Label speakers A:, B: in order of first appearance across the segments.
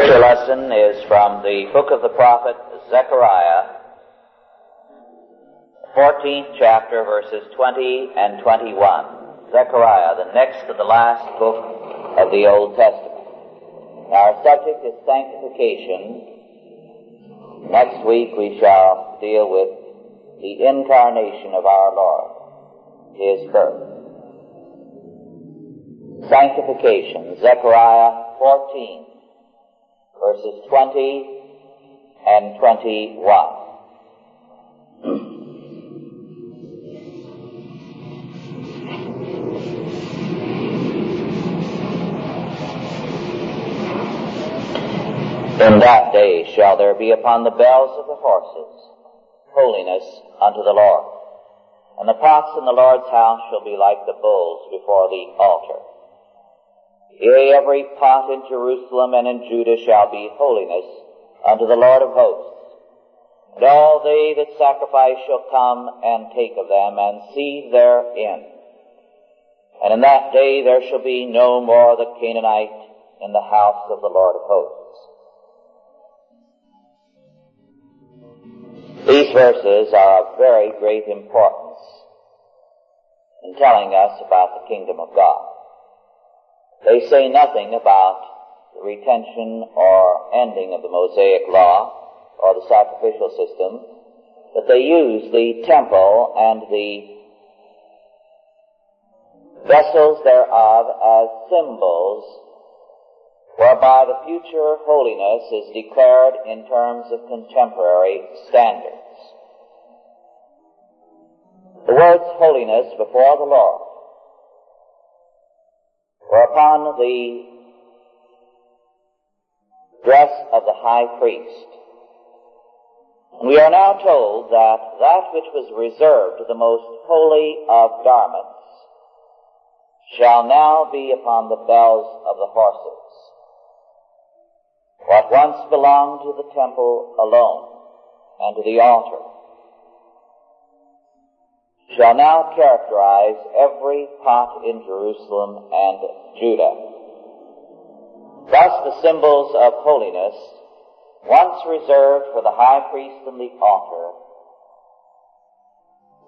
A: scripture lesson is from the book of the prophet Zechariah, 14th chapter, verses 20 and 21. Zechariah, the next to the last book of the Old Testament. Our subject is sanctification. Next week we shall deal with the incarnation of our Lord, His birth. Sanctification, Zechariah 14 verses 20 and 21. In that day shall there be upon the bells of the horses holiness unto the Lord. And the pots in the Lord's house shall be like the bowls before the altar. Yea, every pot in Jerusalem and in Judah shall be holiness unto the Lord of hosts. And all they that sacrifice shall come and take of them and see therein. And in that day there shall be no more the Canaanite in the house of the Lord of hosts. These verses are of very great importance in telling us about the kingdom of God. They say nothing about the retention or ending of the Mosaic law or the sacrificial system, but they use the temple and the vessels thereof as symbols whereby the future holiness is declared in terms of contemporary standards. The words holiness before the Lord were upon the dress of the high priest. We are now told that that which was reserved to the most holy of garments shall now be upon the bells of the horses. What once belonged to the temple alone and to the altar shall now characterize every pot in Jerusalem and Judah. Thus the symbols of holiness, once reserved for the high priest and the altar,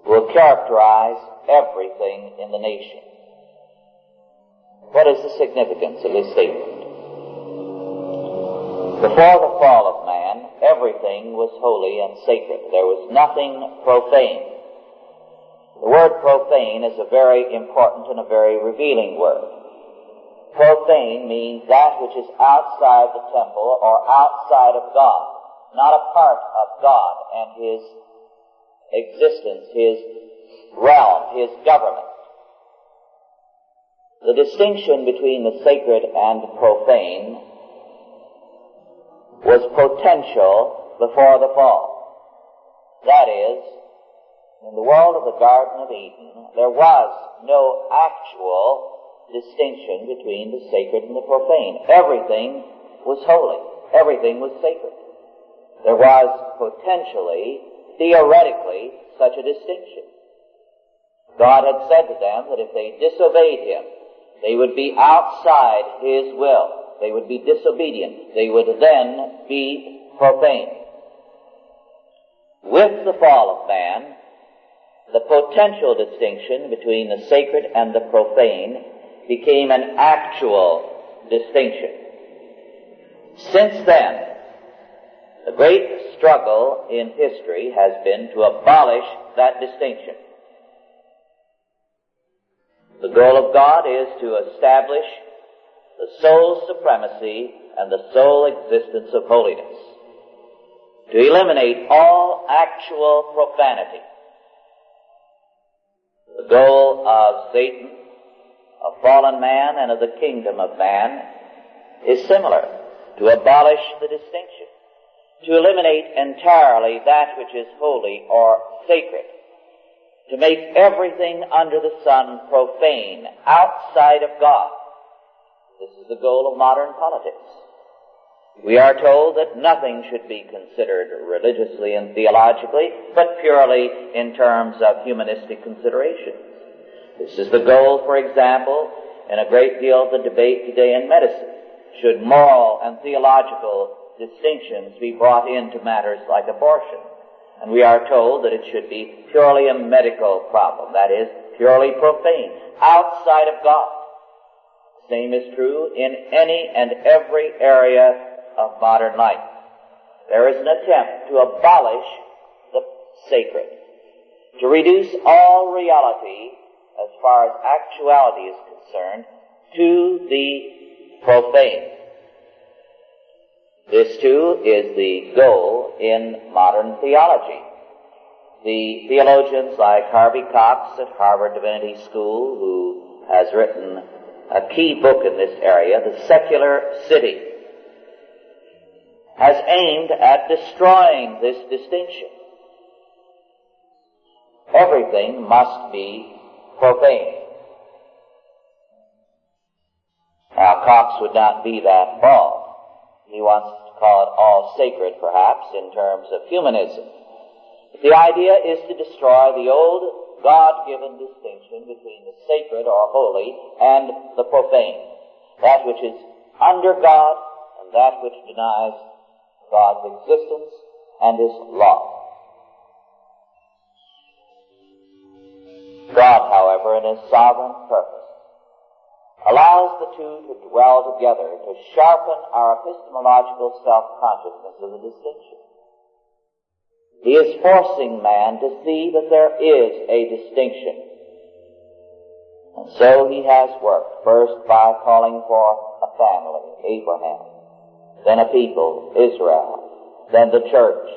A: will characterize everything in the nation. What is the significance of this statement? Before the fall of man, everything was holy and sacred. There was nothing profane. The word profane is a very important and a very revealing word. Profane means that which is outside the temple or outside of God, not a part of God and His existence, His realm, His government. The distinction between the sacred and profane was potential before the fall. That is, in the world of the Garden of Eden, there was no actual distinction between the sacred and the profane. Everything was holy. Everything was sacred. There was potentially, theoretically, such a distinction. God had said to them that if they disobeyed Him, they would be outside His will. They would be disobedient. They would then be profane. With the fall of man, the potential distinction between the sacred and the profane became an actual distinction. Since then, the great struggle in history has been to abolish that distinction. The goal of God is to establish the sole supremacy and the sole existence of holiness. To eliminate all actual profanity the goal of Satan, of fallen man, and of the kingdom of man is similar. To abolish the distinction. To eliminate entirely that which is holy or sacred. To make everything under the sun profane, outside of God. This is the goal of modern politics. We are told that nothing should be considered religiously and theologically, but purely in terms of humanistic considerations. This is the goal, for example, in a great deal of the debate today in medicine. should moral and theological distinctions be brought into matters like abortion. And we are told that it should be purely a medical problem, that is, purely profane, outside of God. Same is true in any and every area of modern life. There is an attempt to abolish the sacred, to reduce all reality as far as actuality is concerned to the profane. This too is the goal in modern theology. The theologians like Harvey Cox at Harvard Divinity School, who has written a key book in this area, The Secular City, has aimed at destroying this distinction. Everything must be profane. Now, Cox would not be that bold. He wants to call it all sacred, perhaps, in terms of humanism. The idea is to destroy the old God-given distinction between the sacred or holy and the profane. That which is under God and that which denies God's existence and His law. God, however, in His sovereign purpose, allows the two to dwell together to sharpen our epistemological self-consciousness of the distinction. He is forcing man to see that there is a distinction. And so he has worked, first by calling for a family, Abraham, then a people, Israel, then the church,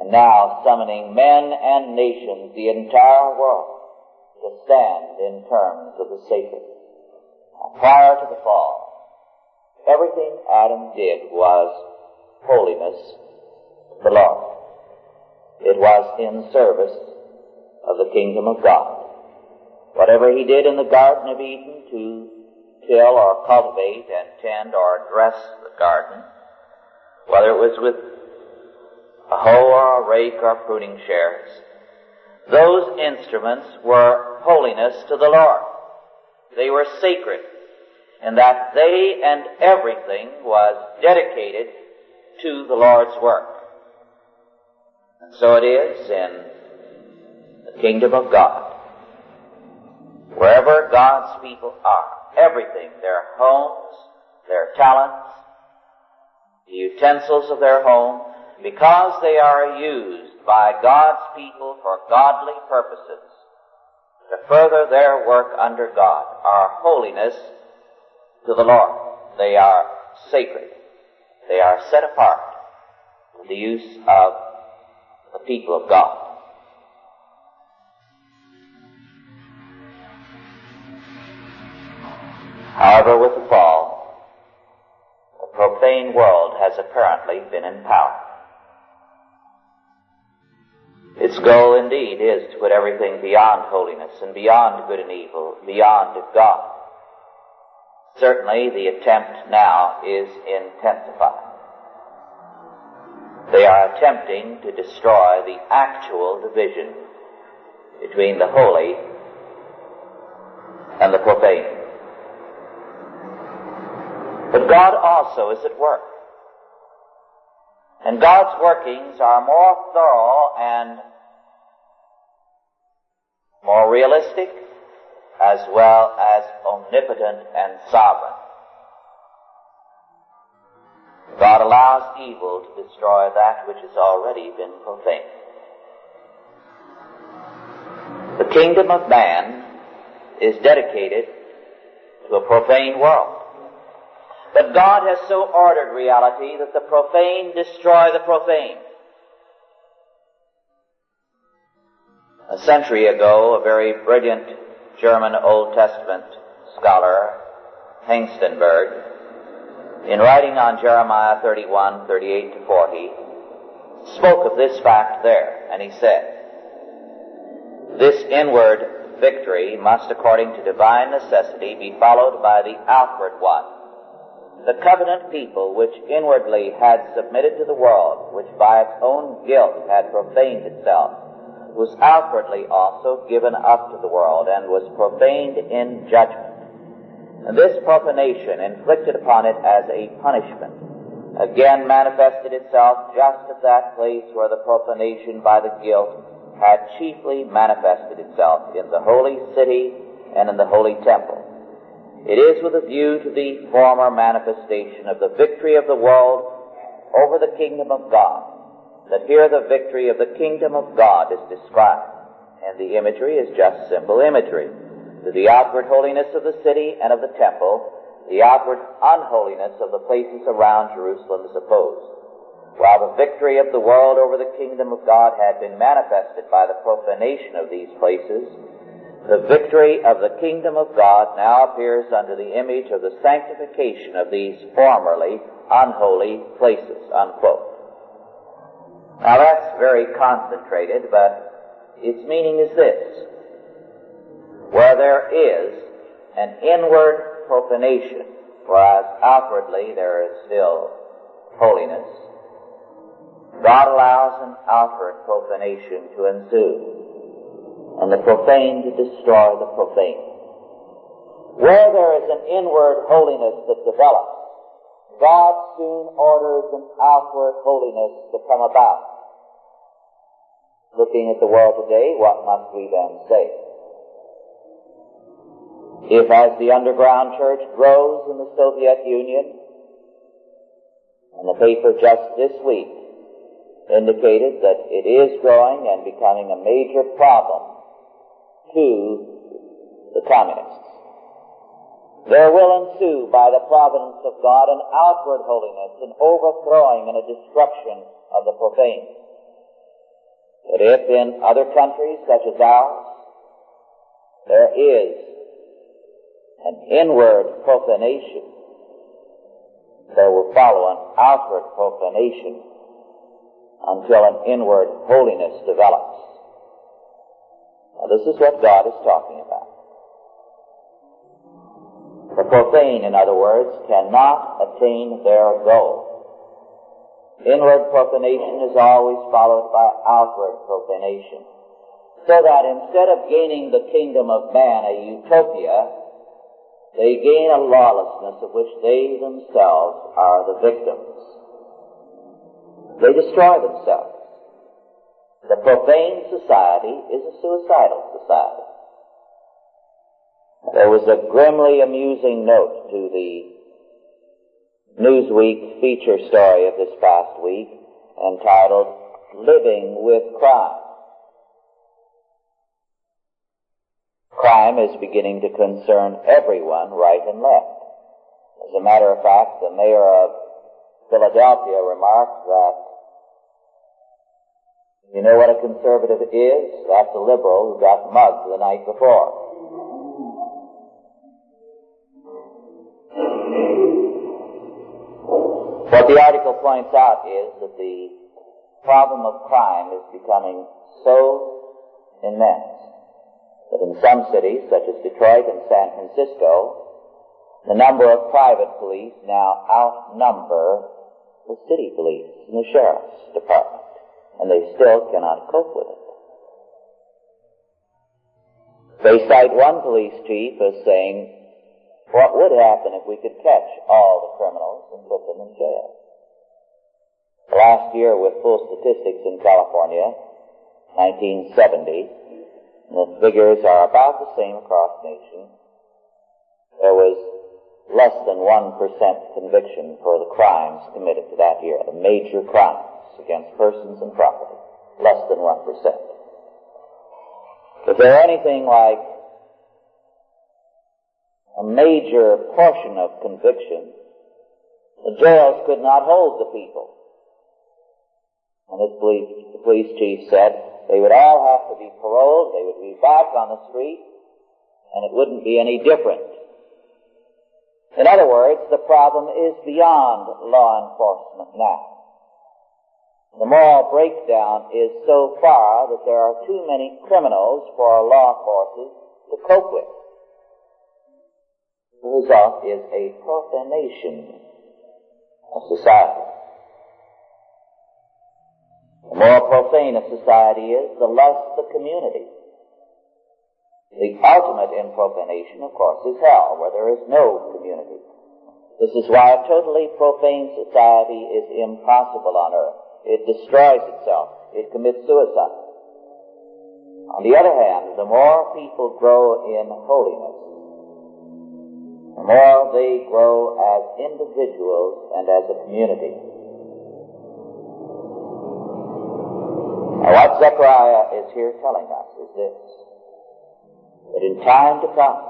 A: and now summoning men and nations, the entire world, to stand in terms of the sacred. Prior to the fall, everything Adam did was holiness the law. It was in service of the kingdom of God. Whatever he did in the Garden of Eden to till or cultivate and tend or dress garden, whether it was with a hoe or a rake or pruning shears, those instruments were holiness to the Lord. They were sacred in that they and everything was dedicated to the Lord's work. And so it is in the kingdom of God. Wherever God's people are, everything, their homes, their talents, the utensils of their home, because they are used by God's people for godly purposes, to further their work under God, are holiness to the Lord. They are sacred. They are set apart for the use of the people of God. However, with the fall, profane world has apparently been in power. Its goal indeed is to put everything beyond holiness and beyond good and evil, beyond God. Certainly the attempt now is intensified. They are attempting to destroy the actual division between the holy and the profane. But God also is at work. And God's workings are more thorough and more realistic as well as omnipotent and sovereign. God allows evil to destroy that which has already been profaned. The kingdom of man is dedicated to a profane world. But God has so ordered reality that the profane destroy the profane. A century ago, a very brilliant German Old Testament scholar, Hengstenberg, in writing on Jeremiah 31, 38 to 40, spoke of this fact there, and he said, This inward victory must, according to divine necessity, be followed by the outward one. The covenant people, which inwardly had submitted to the world, which by its own guilt had profaned itself, was outwardly also given up to the world and was profaned in judgment. And this profanation inflicted upon it as a punishment again manifested itself just at that place where the profanation by the guilt had chiefly manifested itself in the holy city and in the holy temple. It is with a view to the former manifestation of the victory of the world over the kingdom of God that here the victory of the kingdom of God is described. And the imagery is just simple imagery. To the outward holiness of the city and of the temple, the outward unholiness of the places around Jerusalem is opposed. While the victory of the world over the kingdom of God had been manifested by the profanation of these places, the victory of the kingdom of God now appears under the image of the sanctification of these formerly unholy places, unquote. Now that's very concentrated, but its meaning is this. Where there is an inward profanation, whereas outwardly there is still holiness, God allows an outward profanation to ensue and the profane to destroy the profane. Where there is an inward holiness that develops, God soon orders an outward holiness to come about. Looking at the world today, what must we then say? If as the underground church grows in the Soviet Union, and the paper just this week indicated that it is growing and becoming a major problem to the communists. There will ensue by the providence of God an outward holiness, an overthrowing and a destruction of the profane. But if in other countries such as ours, there is an inward profanation, there will follow an outward profanation until an inward holiness develops. This is what God is talking about. The profane, in other words, cannot attain their goal. Inward profanation is always followed by outward profanation. So that instead of gaining the kingdom of man, a utopia, they gain a lawlessness of which they themselves are the victims. They destroy themselves. The profane society is a suicidal society. There was a grimly amusing note to the Newsweek feature story of this past week entitled Living with Crime. Crime is beginning to concern everyone right and left. As a matter of fact, the mayor of Philadelphia remarked that you know what a conservative is? That's a liberal who got mugged the night before. What the article points out is that the problem of crime is becoming so immense that in some cities, such as Detroit and San Francisco, the number of private police now outnumber the city police and the sheriff's department and they still cannot cope with it. They cite one police chief as saying, what would happen if we could catch all the criminals and put them in jail? Last year, with full statistics in California, 1970, the figures are about the same across the nation. There was less than 1% conviction for the crimes committed to that year, the major crimes against persons and property. Less than 1%. If there anything like a major portion of conviction, the jails could not hold the people. And police, the police chief said they would all have to be paroled, they would be back on the street, and it wouldn't be any different. In other words, the problem is beyond law enforcement now. The moral breakdown is so far that there are too many criminals for our law forces to cope with. The result is a profanation of society. The more profane a society is, the less the community The ultimate in profanation, of course, is hell, where there is no community. This is why a totally profane society is impossible on earth. It destroys itself. It commits suicide. On the other hand, the more people grow in holiness, the more they grow as individuals and as a community. Now what Zechariah is here telling us is this, that in time to come,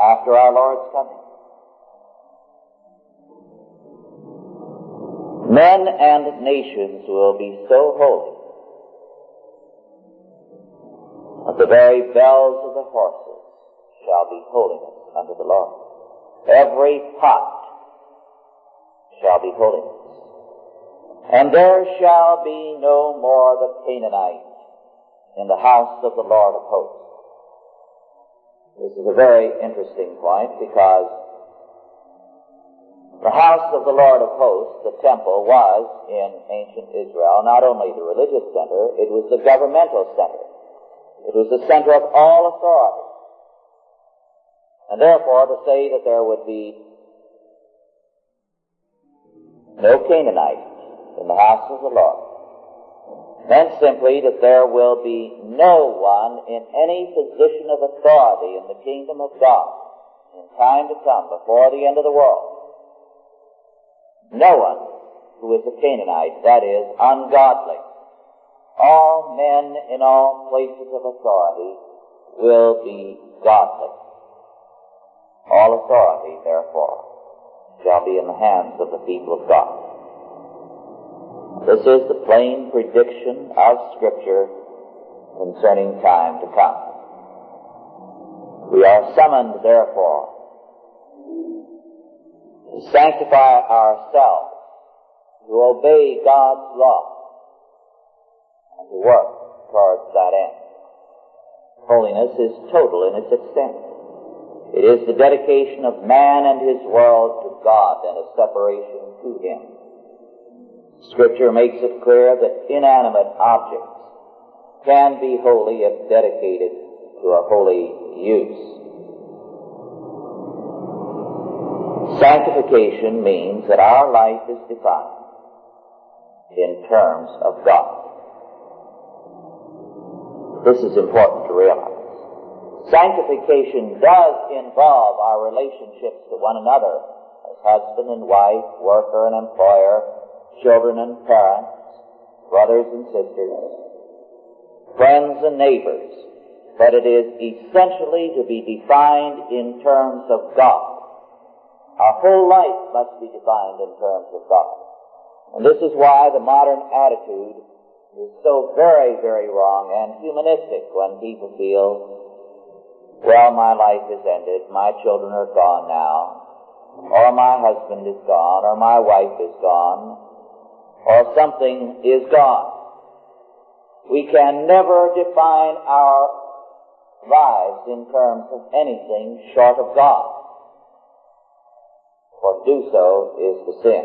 A: after our Lord's coming, men and nations will be so holy that the very bells of the horses shall be holiness unto the Lord. Every pot shall be holiness. And there shall be no more the Canaanite in the house of the Lord of hosts. This is a very interesting point because the house of the Lord of hosts, the temple, was in ancient Israel not only the religious center, it was the governmental center. It was the center of all authority. And therefore, to say that there would be no Canaanite in the house of the Lord meant simply that there will be no one in any position of authority in the kingdom of God in time to come before the end of the world. No one who is a Canaanite, that is, ungodly, all men in all places of authority will be godly. All authority, therefore, shall be in the hands of the people of God. This is the plain prediction of Scripture concerning time to come. We are summoned, therefore, to sanctify ourselves, to obey God's law, and to work towards that end. Holiness is total in its extent. It is the dedication of man and his world to God and a separation to Him. Scripture makes it clear that inanimate objects can be holy if dedicated to a holy use. Sanctification means that our life is defined in terms of God. This is important to realize. Sanctification does involve our relationships to one another as husband and wife, worker and employer, children and parents, brothers and sisters, friends and neighbors, but it is essentially to be defined in terms of God. Our whole life must be defined in terms of God. And this is why the modern attitude is so very, very wrong and humanistic when people feel, well, my life is ended, my children are gone now, or my husband is gone, or my wife is gone, or something is God. We can never define our lives in terms of anything short of God. For to do so is to sin.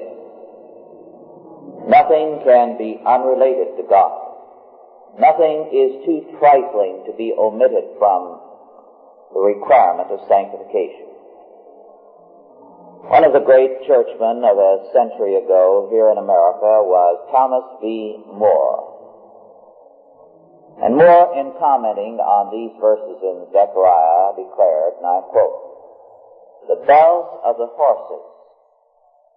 A: Nothing can be unrelated to God. Nothing is too trifling to be omitted from the requirement of sanctification. One of the great churchmen of a century ago here in America was Thomas V. Moore. And Moore, in commenting on these verses in Zechariah, declared, and I quote, The bells of the horses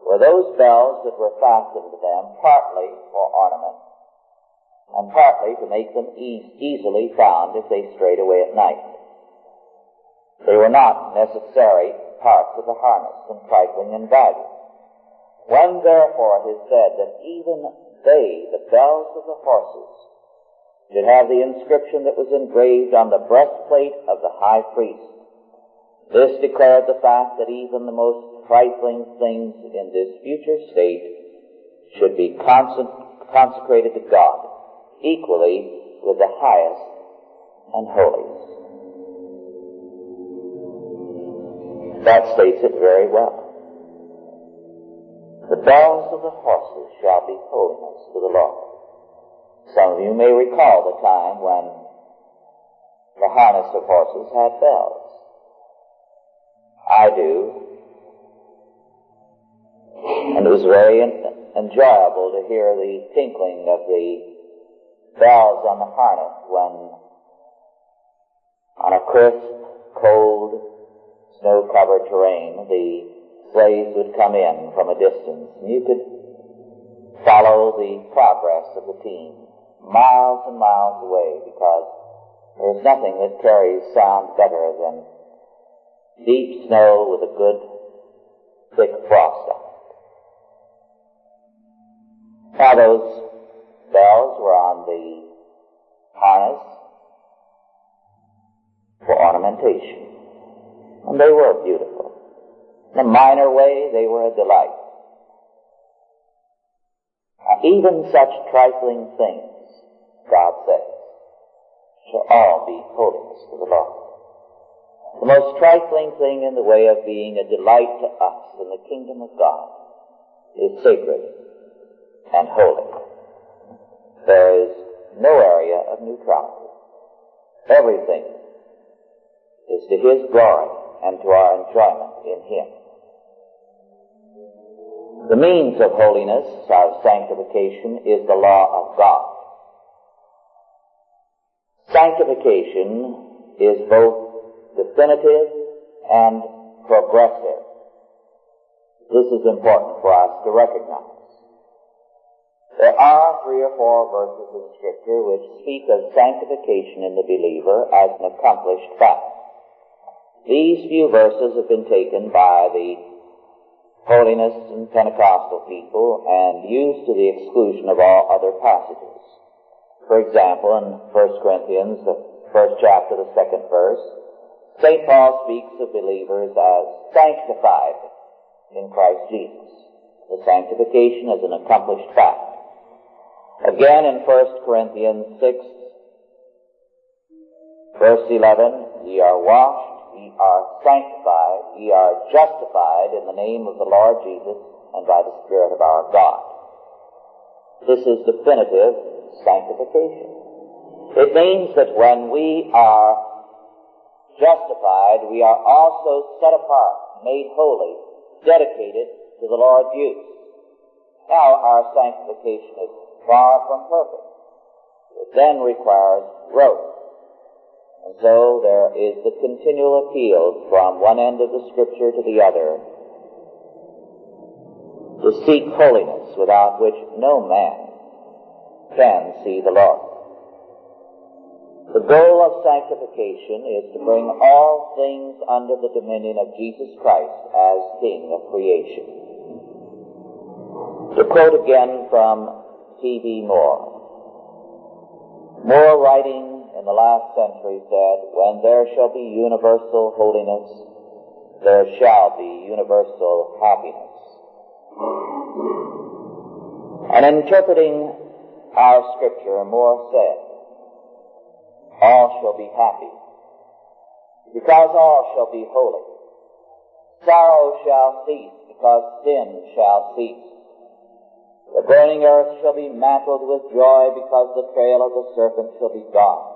A: were those bells that were fastened to them partly for ornament and partly to make them e- easily found if they strayed away at night. They were not necessary parts of the harness and trifling in value. When therefore it is said that even they, the bells of the horses, should have the inscription that was engraved on the breastplate of the high priest, this declared the fact that even the most trifling things in this future state should be consecrated to God equally with the highest and holiest. That states it very well. The bells of the horses shall be holiness to the Lord. Some of you may recall the time when the harness of horses had bells. I do. And it was very enjoyable to hear the tinkling of the bells on the harness when on a crisp, cold, snow-covered terrain the sleighs would come in from a distance and you could follow the progress of the team miles and miles away because there's nothing that carries sound better than deep snow with a good thick frost on it. Now those bells were on the harness for ornamentation. And they were beautiful. In a minor way, they were a delight. Now, even such trifling things, God says, shall all be holiness to the Lord. The most trifling thing in the way of being a delight to us in the kingdom of God is sacred and holy. There is no area of neutrality. Everything is to His glory and to our enjoyment in Him. The means of holiness, of sanctification, is the law of God. Sanctification is both definitive and progressive. This is important for us to recognize. There are three or four verses in Scripture which speak of sanctification in the believer as an accomplished fact. These few verses have been taken by the holiness and Pentecostal people and used to the exclusion of all other passages. For example, in 1 Corinthians, the first chapter, the second verse, St. Paul speaks of believers as sanctified in Christ Jesus. The sanctification is an accomplished fact. Again in 1 Corinthians 6, verse 11, ye are washed, ye are sanctified, ye are justified in the name of the Lord Jesus and by the Spirit of our God. This is definitive sanctification. It means that when we are justified, we are also set apart, made holy, dedicated to the Lord's use. Now our sanctification is far from perfect. It then requires growth. And so there is the continual appeal from one end of the scripture to the other to seek holiness without which no man can see the Lord. The goal of sanctification is to bring all things under the dominion of Jesus Christ as King of creation. To quote again from T.V. Moore, Moore writing in the last century said, when there shall be universal holiness, there shall be universal happiness. And interpreting our scripture, Moore said, all shall be happy, because all shall be holy. Sorrow shall cease, because sin shall cease. The burning earth shall be mantled with joy, because the trail of the serpent shall be gone.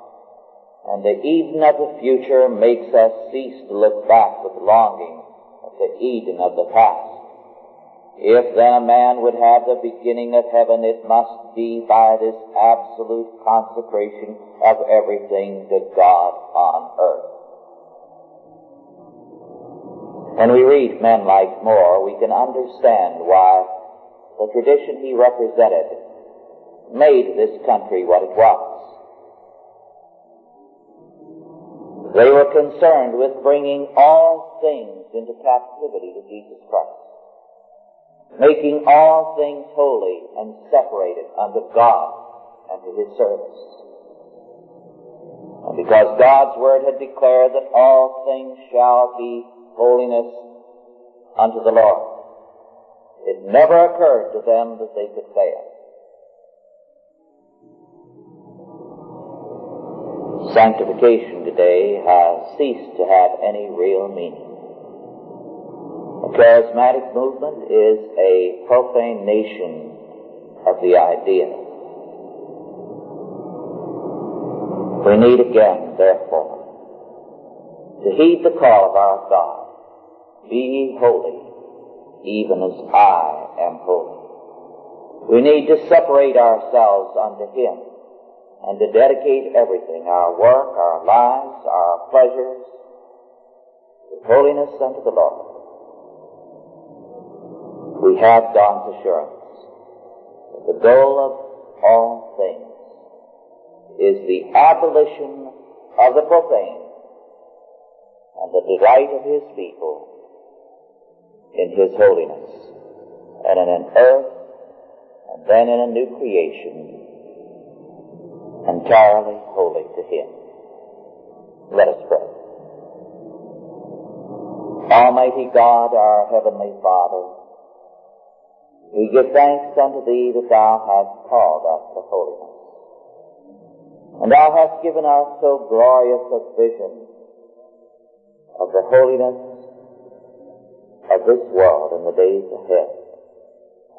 A: And the Eden of the future makes us cease to look back with longing at the Eden of the past. If then a man would have the beginning of heaven, it must be by this absolute consecration of everything to God on earth. When we read men like Moore, we can understand why the tradition he represented made this country what it was. They were concerned with bringing all things into captivity to Jesus Christ making all things holy and separated unto God and to His service. And because God's Word had declared that all things shall be holiness unto the Lord, it never occurred to them that they could fail. Sanctification today has ceased to have any real meaning. The charismatic movement is a profanation of the idea. We need again, therefore, to heed the call of our God. Be holy, even as I am holy. We need to separate ourselves unto Him and to dedicate everything, our work, our lives, our pleasures, to holiness unto the Lord. We have God's assurance that the goal of all things is the abolition of the profane and the delight of His people in His holiness and in an earth and then in a new creation entirely holy to Him. Let us pray. Almighty God, our Heavenly Father, we give thanks unto Thee that Thou hast called us to holiness. And Thou hast given us so glorious a vision of the holiness of this world in the days ahead,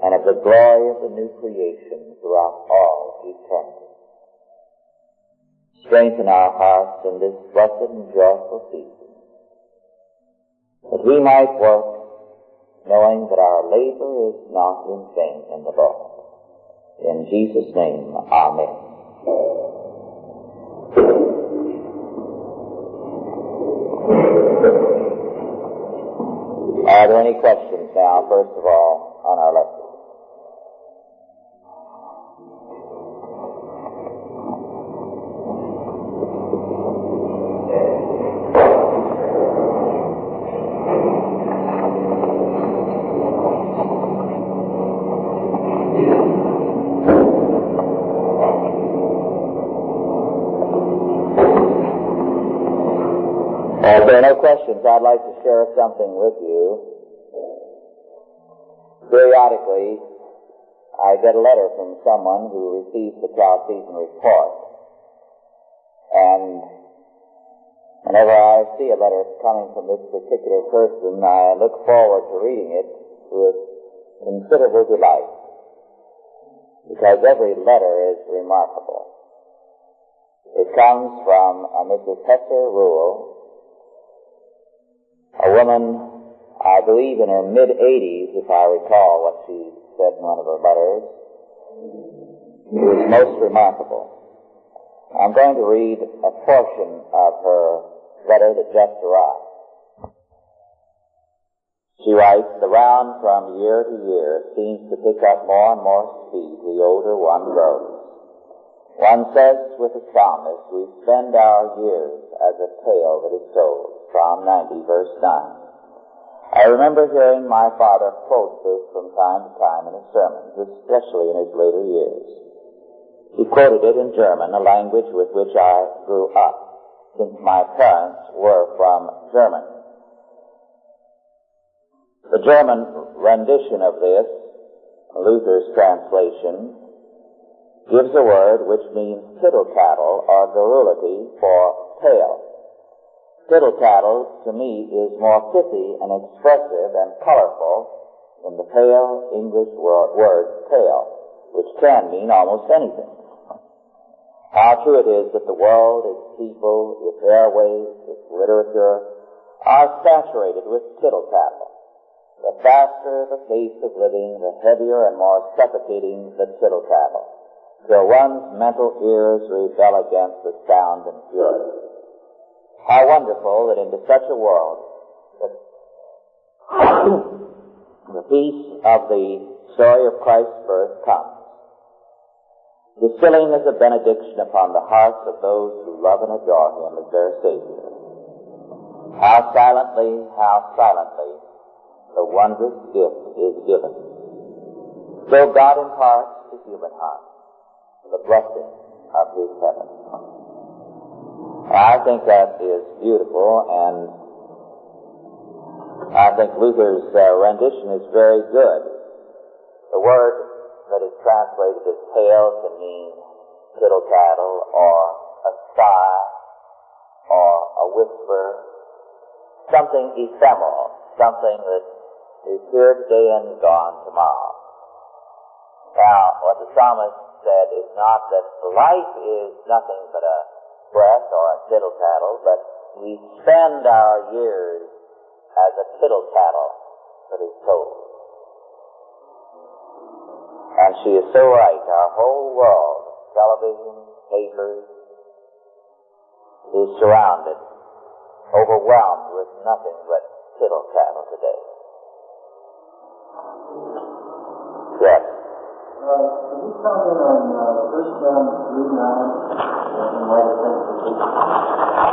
A: and of the glory of the new creation throughout all eternity. Strengthen our hearts in this blessed and joyful season, that we might work knowing that our labor is not in vain in the Lord. In Jesus' name, Amen. Are there any questions now, first of all, on our lesson? There are no questions, I'd like to share something with you. Periodically, I get a letter from someone who receives the Chalcedon report. And whenever I see a letter coming from this particular person, I look forward to reading it with considerable delight. Because every letter is remarkable. It comes from a Mrs. Hester Rule, a woman, I believe in her mid 80s, if I recall what she said in one of her letters, was most remarkable. I'm going to read a portion of her letter that just arrived. She writes, the round from year to year seems to pick up more and more speed the older one grows. One says with the psalmist, we spend our years as a tale that is told. Psalm 90 verse 9. I remember hearing my father quote this from time to time in his sermons, especially in his later years. He quoted it in German, a language with which I grew up, since my parents were from Germany. The German rendition of this, Luther's translation, gives a word which means tittle tattle or garrulity for tale. Tittle tattle to me is more pithy and expressive and colorful than the pale English word, word tale, which can mean almost anything. How true it is that the world, its people, its airways, its literature are saturated with tittle tattle. The faster the pace of living, the heavier and more suffocating the tittle tattle till one's mental ears rebel against the sound and purity. How wonderful that into such a world that the peace of the story of Christ's birth comes, distilling as a benediction upon the hearts of those who love and adore Him as their Savior. How silently, how silently the wondrous gift is given. So God imparts to human hearts the blessing of his heaven. I think that is beautiful and I think Luther's uh, rendition is very good. The word that is translated as tale can mean tittle tattle or a sigh or a whisper, something ephemeral, something that is here today and gone tomorrow. Now, what the psalmist said is not that life is nothing but a breath or a tittle tattle, but we spend our years as a tittle tattle that is told. And she is so right. Our whole world, television, papers, is surrounded, overwhelmed with nothing but tittle tattle today. Yes.
B: Uh, can you comment on uh, 1 John 3 9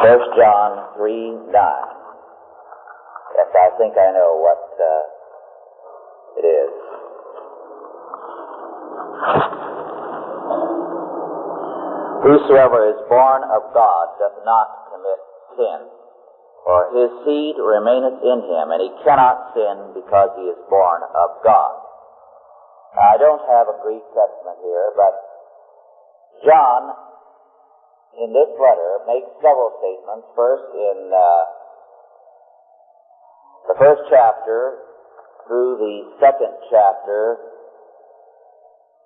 A: First John three nine. Yes, I think I know what uh, it is. Whosoever is born of God doth not commit sin, for his seed remaineth in him, and he cannot sin because he is born of God. Now, I don't have a Greek Testament here, but John in this letter makes several statements. First, in uh, the first chapter through the second chapter,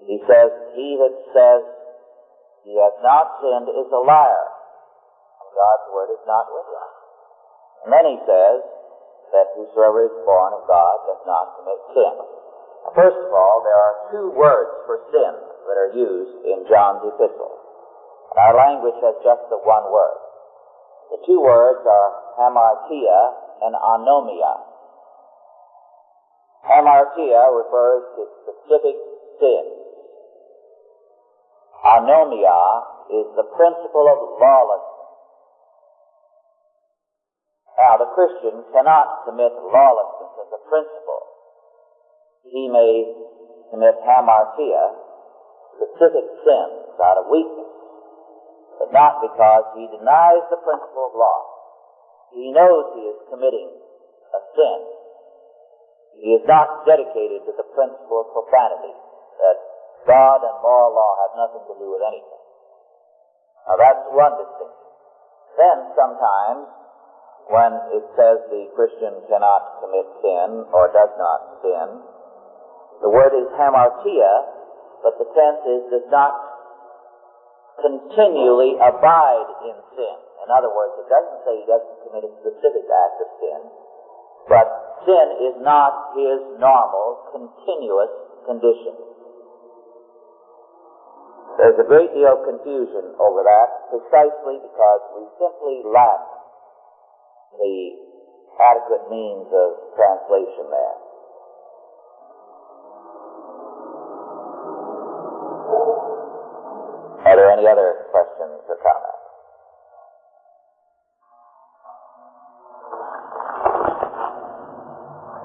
A: he says, He that says he has not sinned is a liar, God's word is not with him. And then he says that whosoever is born of God does not commit sin. First of all, there are two words for sin that are used in John's epistle. Our language has just the one word. The two words are hamartia and anomia. Hamartia refers to specific sins. Anomia is the principle of lawlessness. Now, the Christian cannot commit lawlessness as a principle. He may commit hamartia, specific sins out of weakness but not because he denies the principle of law. He knows he is committing a sin. He is not dedicated to the principle of profanity, that God and moral law have nothing to do with anything. Now that's one distinction. Then sometimes, when it says the Christian cannot commit sin or does not sin, the word is hamartia, but the tense is does not continually abide in sin. In other words, it doesn't say he doesn't commit a specific act of sin, but sin is not his normal, continuous condition. There's a great deal of confusion over that precisely because we simply lack the adequate means of translation there. There any other questions or comments?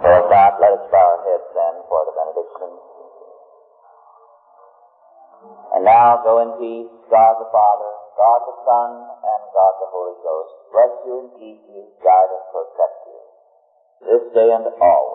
A: So if not, let us bow our heads then for the benediction. And now go in peace, God the Father, God the Son, and God the Holy Ghost. Bless you and keep you, guide and protect you, this day and always.